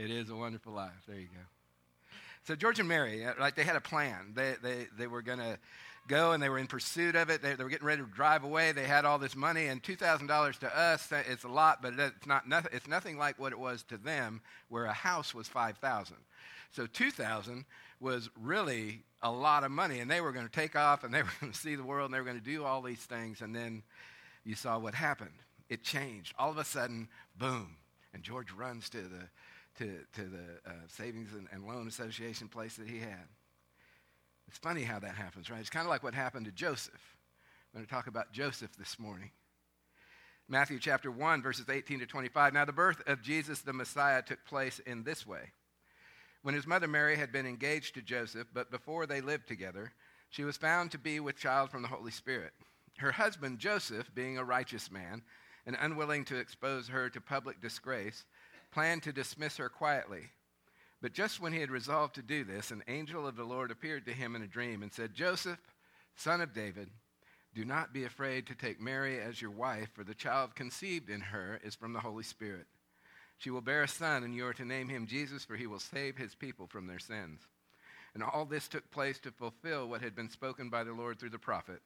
It is a wonderful life. There you go. So George and Mary, uh, like they had a plan. They, they, they were going to go and they were in pursuit of it. They, they, were getting ready to drive away. They had all this money, and $2,000 to us, it's a lot, but it's, not nothing, it's nothing like what it was to them, where a house was 5000 So 2000 was really a lot of money, and they were going to take off and they were going to see the world and they were going to do all these things, and then you saw what happened. It changed. All of a sudden, boom, and George runs to the to, to the uh, Savings and, and Loan Association place that he had. It's funny how that happens, right? It's kind of like what happened to Joseph. I'm going to talk about Joseph this morning. Matthew chapter 1, verses 18 to 25. Now, the birth of Jesus the Messiah took place in this way. When his mother Mary had been engaged to Joseph, but before they lived together, she was found to be with child from the Holy Spirit. Her husband, Joseph, being a righteous man and unwilling to expose her to public disgrace, planned to dismiss her quietly. But just when he had resolved to do this, an angel of the Lord appeared to him in a dream and said, Joseph, son of David, do not be afraid to take Mary as your wife, for the child conceived in her is from the Holy Spirit. She will bear a son, and you are to name him Jesus, for he will save his people from their sins. And all this took place to fulfill what had been spoken by the Lord through the prophet.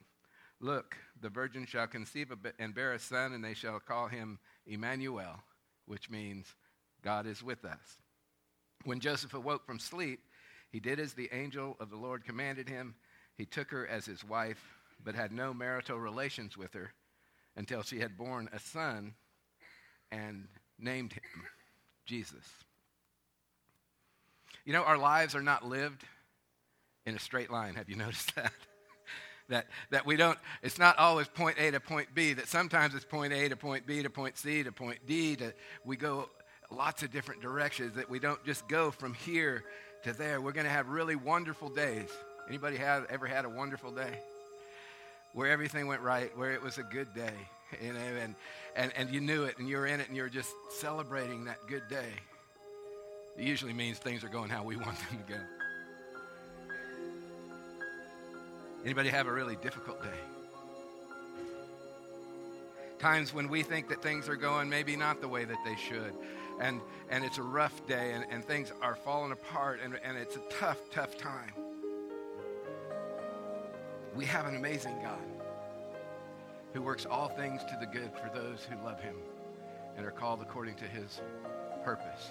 Look, the virgin shall conceive and bear a son, and they shall call him Emmanuel, which means God is with us. When Joseph awoke from sleep, he did as the angel of the Lord commanded him. He took her as his wife, but had no marital relations with her until she had borne a son and named him Jesus. You know, our lives are not lived in a straight line. Have you noticed that? that, that we don't, it's not always point A to point B, that sometimes it's point A to point B to point C to point D, to, we go lots of different directions, that we don't just go from here to there. We're going to have really wonderful days. Anybody have, ever had a wonderful day? Where everything went right, where it was a good day, you know, and, and, and you knew it and you were in it and you were just celebrating that good day. It usually means things are going how we want them to go. Anybody have a really difficult day? Times when we think that things are going maybe not the way that they should and, and it's a rough day and, and things are falling apart and, and it's a tough, tough time. We have an amazing God who works all things to the good for those who love him and are called according to his purpose.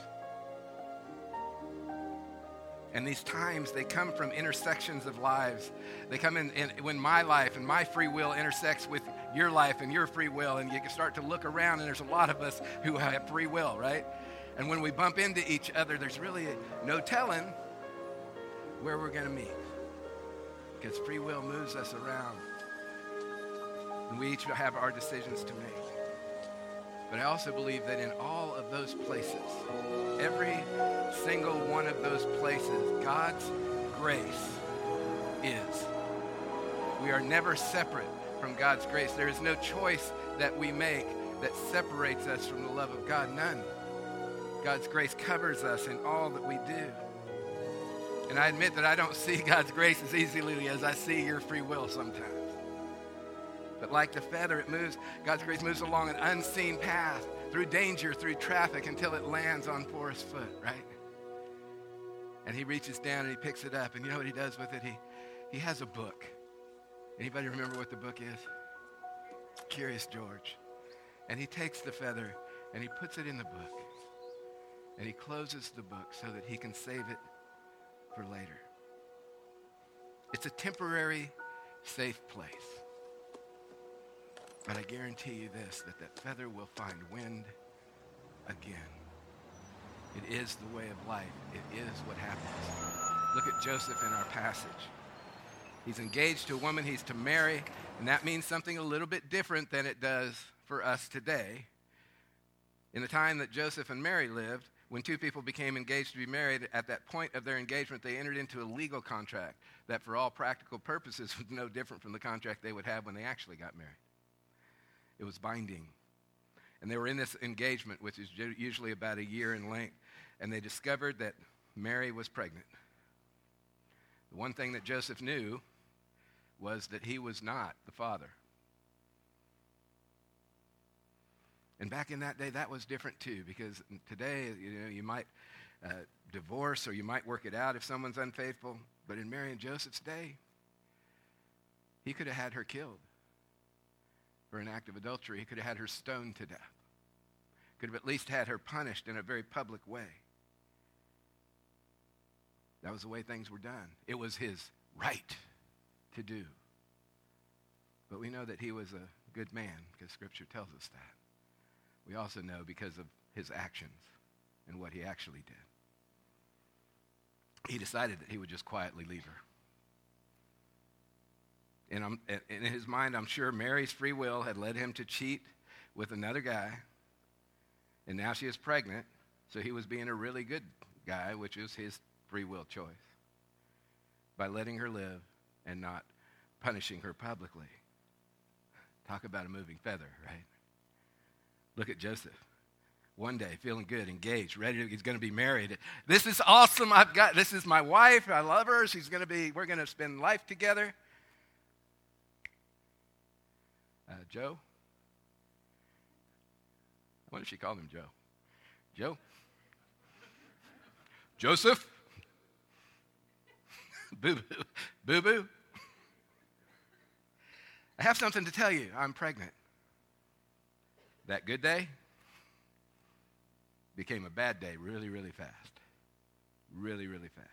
And these times, they come from intersections of lives. They come in, in, when my life and my free will intersects with your life and your free will, and you can start to look around, and there's a lot of us who have free will, right? And when we bump into each other, there's really no telling where we're going to meet. Because free will moves us around. And we each have our decisions to make. But I also believe that in all of those places, every single one of those places, God's grace is. We are never separate from God's grace. There is no choice that we make that separates us from the love of God. None. God's grace covers us in all that we do. And I admit that I don't see God's grace as easily as I see your free will sometimes. But like the feather, it moves, God's grace moves along an unseen path through danger, through traffic until it lands on Forrest's foot, right? And he reaches down and he picks it up. And you know what he does with it? He, he has a book. Anybody remember what the book is? Curious George. And he takes the feather and he puts it in the book. And he closes the book so that he can save it for later. It's a temporary, safe place. But I guarantee you this that that feather will find wind again. It is the way of life, it is what happens. Look at Joseph in our passage. He's engaged to a woman he's to marry, and that means something a little bit different than it does for us today. In the time that Joseph and Mary lived, when two people became engaged to be married, at that point of their engagement, they entered into a legal contract that, for all practical purposes, was no different from the contract they would have when they actually got married. It was binding. And they were in this engagement, which is usually about a year in length, and they discovered that Mary was pregnant. The one thing that Joseph knew was that he was not the father. And back in that day, that was different too, because today, you know, you might uh, divorce, or you might work it out if someone's unfaithful. But in Mary and Joseph's day, he could have had her killed for an act of adultery. He could have had her stoned to death. Could have at least had her punished in a very public way. That was the way things were done. It was his right to do. But we know that he was a good man because Scripture tells us that. We also know because of his actions and what he actually did. He decided that he would just quietly leave her. And in his mind, I'm sure Mary's free will had led him to cheat with another guy. And now she is pregnant, so he was being a really good guy, which is his free will choice, by letting her live and not punishing her publicly. Talk about a moving feather, right? Look at Joseph. One day, feeling good, engaged, ready to, he's going to be married. This is awesome. I've got, this is my wife. I love her. She's going to be, we're going to spend life together. Uh, Joe? What if she called him Joe? Joe? Joseph? Boo boo. Boo boo. I have something to tell you. I'm pregnant. That good day became a bad day really, really fast. Really, really fast.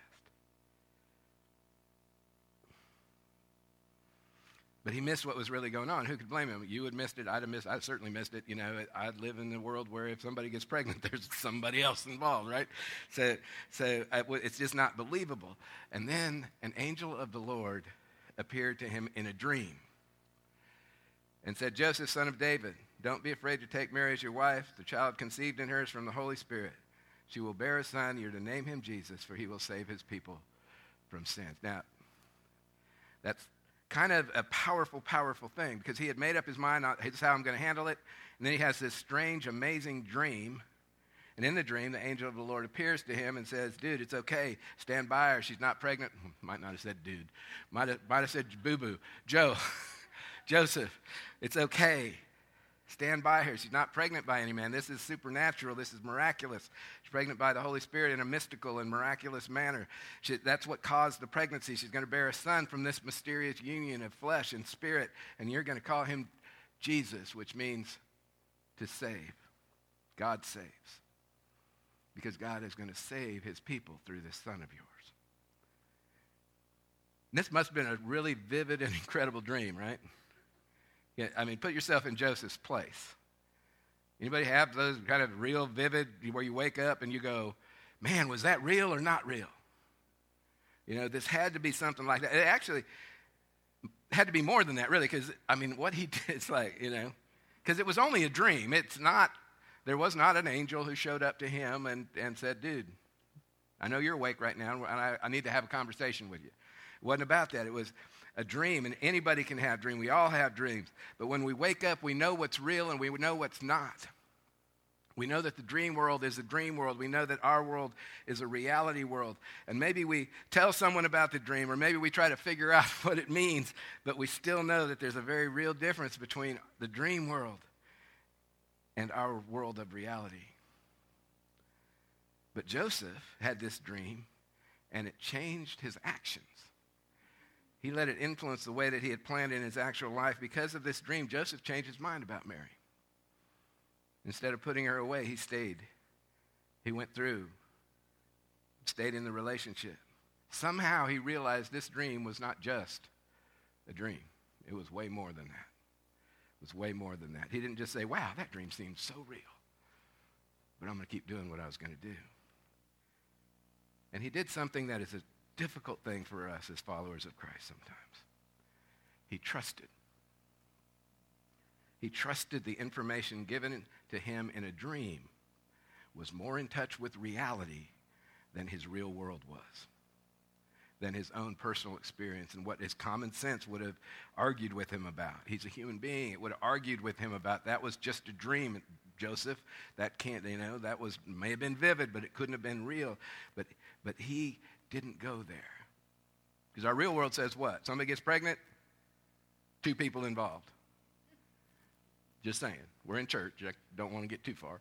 But he missed what was really going on. Who could blame him? You had missed it. I'd have missed. I certainly missed it. You know, I live in a world where if somebody gets pregnant, there's somebody else involved, right? So, so uh, it's just not believable. And then an angel of the Lord appeared to him in a dream and said, Joseph, son of David, don't be afraid to take Mary as your wife. The child conceived in her is from the Holy Spirit. She will bear a son. You're to name him Jesus, for he will save his people from sins. Now, that's kind of a powerful, powerful thing because he had made up his mind, uh, this is how I'm going to handle it. And then he has this strange, amazing dream. And in the dream, the angel of the Lord appears to him and says, Dude, it's okay. Stand by her. She's not pregnant. Hmm, might not have said dude. Might have, might have said boo boo. Joe, Joseph, it's okay. Stand by her. She's not pregnant by any man. This is supernatural. This is miraculous. She's pregnant by the Holy Spirit in a mystical and miraculous manner. She, that's what caused the pregnancy. She's going to bear a son from this mysterious union of flesh and spirit, and you're going to call him Jesus, which means to save. God saves. Because God is going to save his people through this son of yours. And this must have been a really vivid and incredible dream, right? I mean, put yourself in Joseph's place. Anybody have those kind of real vivid where you wake up and you go, man, was that real or not real? You know, this had to be something like that. It actually had to be more than that, really, because, I mean, what he did, it's like, you know, because it was only a dream. It's not, there was not an angel who showed up to him and, and said, dude, I know you're awake right now, and I, I need to have a conversation with you. It wasn't about that. It was, a dream, and anybody can have dreams. We all have dreams. But when we wake up, we know what's real and we know what's not. We know that the dream world is a dream world. We know that our world is a reality world. And maybe we tell someone about the dream, or maybe we try to figure out what it means, but we still know that there's a very real difference between the dream world and our world of reality. But Joseph had this dream, and it changed his actions. He let it influence the way that he had planned in his actual life. Because of this dream, Joseph changed his mind about Mary. Instead of putting her away, he stayed. He went through, stayed in the relationship. Somehow he realized this dream was not just a dream, it was way more than that. It was way more than that. He didn't just say, wow, that dream seems so real, but I'm going to keep doing what I was going to do. And he did something that is a difficult thing for us as followers of Christ sometimes. He trusted. He trusted the information given to him in a dream was more in touch with reality than his real world was, than his own personal experience and what his common sense would have argued with him about. He's a human being. It would have argued with him about that was just a dream, Joseph. That can't, you know, that was may have been vivid, but it couldn't have been real. But but he didn't go there. Because our real world says what? Somebody gets pregnant, two people involved. Just saying. We're in church. I don't want to get too far.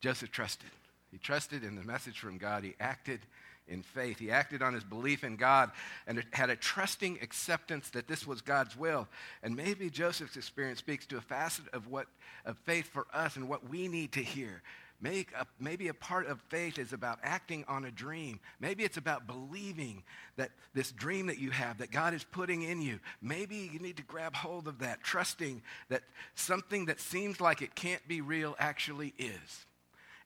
Joseph trusted. He trusted in the message from God. He acted in faith. He acted on his belief in God and had a trusting acceptance that this was God's will. And maybe Joseph's experience speaks to a facet of what of faith for us and what we need to hear. Maybe a, maybe a part of faith is about acting on a dream. Maybe it's about believing that this dream that you have, that God is putting in you, maybe you need to grab hold of that, trusting that something that seems like it can't be real actually is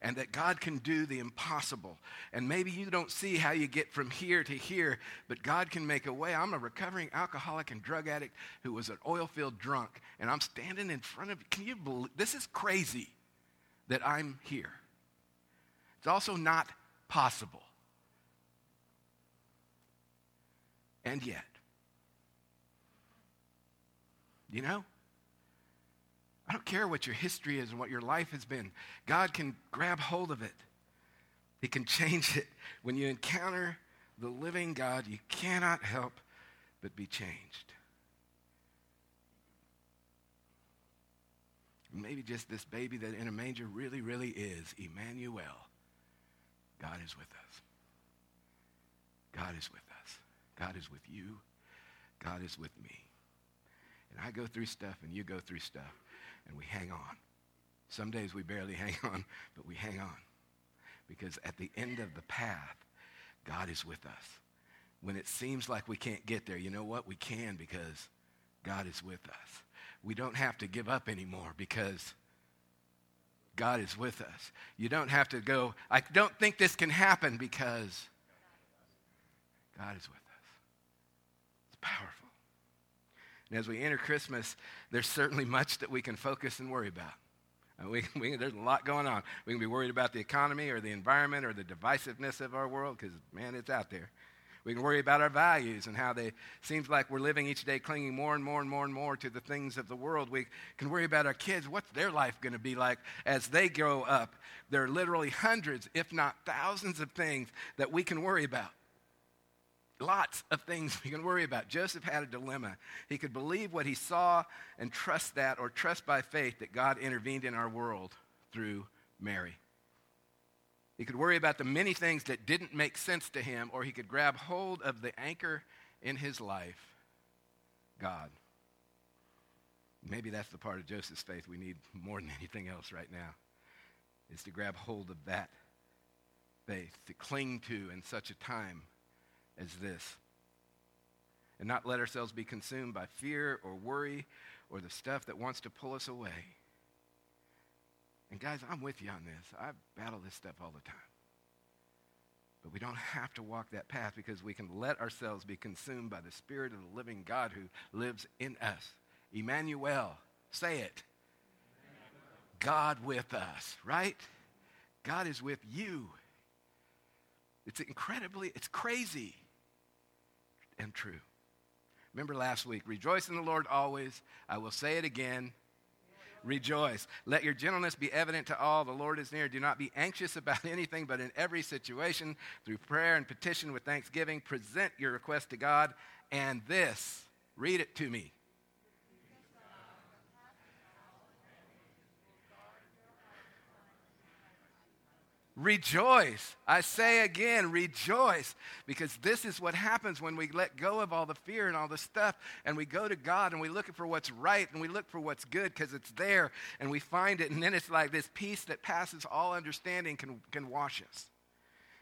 and that God can do the impossible. And maybe you don't see how you get from here to here, but God can make a way. I'm a recovering alcoholic and drug addict who was an oil filled drunk, and I'm standing in front of you. Can you believe this is crazy that I'm here? It's also not possible. And yet, you know, I don't care what your history is and what your life has been. God can grab hold of it. He can change it. When you encounter the living God, you cannot help but be changed. Maybe just this baby that in a manger really, really is Emmanuel. God is with us. God is with us. God is with you. God is with me. And I go through stuff and you go through stuff and we hang on. Some days we barely hang on, but we hang on. Because at the end of the path, God is with us. When it seems like we can't get there, you know what? We can because God is with us. We don't have to give up anymore because God is with us. You don't have to go, I don't think this can happen because God is with us. It's powerful. And as we enter Christmas, there's certainly much that we can focus and worry about. Uh, we, we, there's a lot going on. We can be worried about the economy or the environment or the divisiveness of our world because, man, it's out there. We can worry about our values and how they seems like we're living each day clinging more and more and more and more to the things of the world. We can worry about our kids. What's their life going to be like as they grow up? There are literally hundreds, if not thousands, of things that we can worry about. Lots of things we can worry about. Joseph had a dilemma. He could believe what he saw and trust that, or trust by faith that God intervened in our world through Mary. He could worry about the many things that didn't make sense to him, or he could grab hold of the anchor in his life God. Maybe that's the part of Joseph's faith we need more than anything else right now, is to grab hold of that faith, to cling to in such a time as this. And not let ourselves be consumed by fear or worry or the stuff that wants to pull us away. And guys, I'm with you on this. I battle this stuff all the time. But we don't have to walk that path because we can let ourselves be consumed by the Spirit of the living God who lives in us. Emmanuel, say it. God with us, right? God is with you. It's incredibly, it's crazy and true. Remember last week, rejoice in the Lord always. I will say it again. Rejoice. Let your gentleness be evident to all. The Lord is near. Do not be anxious about anything, but in every situation, through prayer and petition with thanksgiving, present your request to God. And this, read it to me. Rejoice. I say again, rejoice. Because this is what happens when we let go of all the fear and all the stuff and we go to God and we look for what's right and we look for what's good because it's there and we find it. And then it's like this peace that passes all understanding can, can wash us.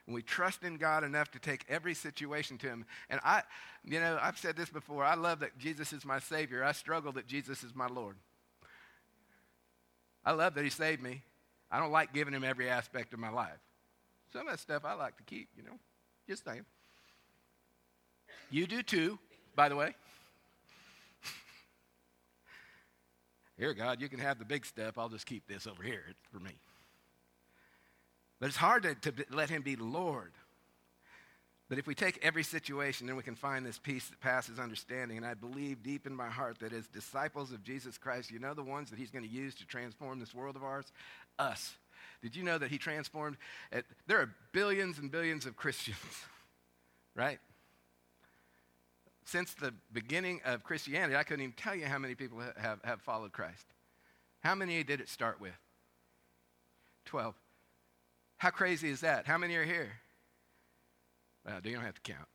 When we trust in God enough to take every situation to Him. And I, you know, I've said this before. I love that Jesus is my Savior. I struggle that Jesus is my Lord. I love that He saved me. I don't like giving him every aspect of my life. Some of that stuff I like to keep, you know. Just saying. You do too, by the way. here, God, you can have the big stuff. I'll just keep this over here. For me. But it's hard to, to let him be Lord. But if we take every situation, then we can find this peace that passes understanding. And I believe deep in my heart that as disciples of Jesus Christ, you know the ones that he's going to use to transform this world of ours? Us. Did you know that he transformed? At, there are billions and billions of Christians, right? Since the beginning of Christianity, I couldn't even tell you how many people have, have followed Christ. How many did it start with? 12. How crazy is that? How many are here? Uh, well, you don't have to count.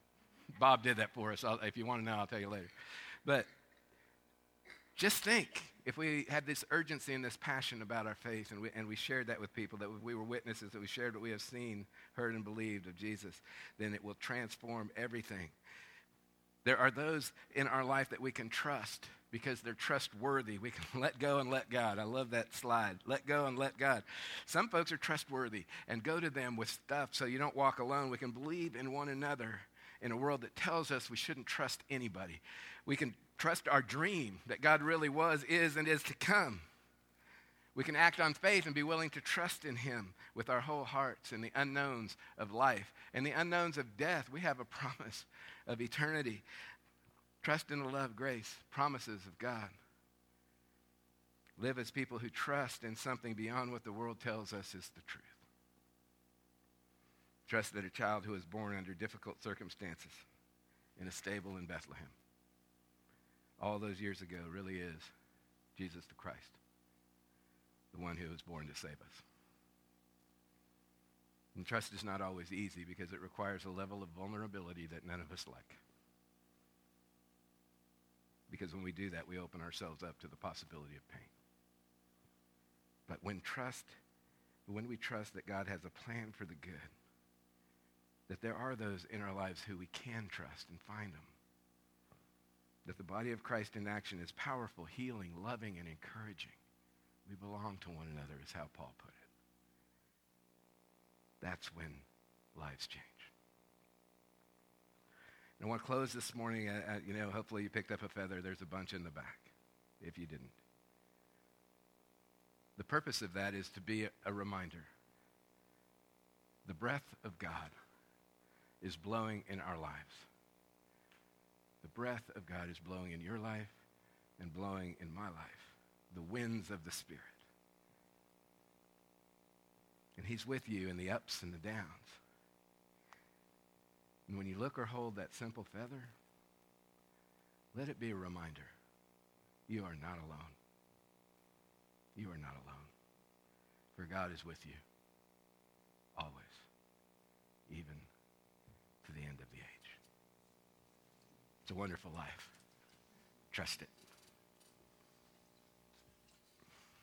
Bob did that for us. I'll, if you want to know, I'll tell you later. But just think if we had this urgency and this passion about our faith and we, and we shared that with people, that we were witnesses, that we shared what we have seen, heard, and believed of Jesus, then it will transform everything. There are those in our life that we can trust because they're trustworthy. We can let go and let God. I love that slide. Let go and let God. Some folks are trustworthy and go to them with stuff so you don't walk alone. We can believe in one another in a world that tells us we shouldn't trust anybody. We can trust our dream that God really was, is, and is to come. We can act on faith and be willing to trust in Him with our whole hearts in the unknowns of life and the unknowns of death. We have a promise of eternity. Trust in the love, grace, promises of God. Live as people who trust in something beyond what the world tells us is the truth. Trust that a child who was born under difficult circumstances in a stable in Bethlehem all those years ago really is Jesus the Christ, the one who was born to save us. And trust is not always easy because it requires a level of vulnerability that none of us like. Because when we do that, we open ourselves up to the possibility of pain. But when trust, when we trust that God has a plan for the good, that there are those in our lives who we can trust and find them, that the body of Christ in action is powerful, healing, loving, and encouraging. We belong to one another, is how Paul put it. That's when lives change. I want to close this morning. Uh, uh, you know, hopefully you picked up a feather. There's a bunch in the back, if you didn't. The purpose of that is to be a reminder. The breath of God is blowing in our lives. The breath of God is blowing in your life and blowing in my life. The winds of the Spirit. And He's with you in the ups and the downs. And when you look or hold that simple feather, let it be a reminder you are not alone. You are not alone. For God is with you always, even to the end of the age. It's a wonderful life. Trust it.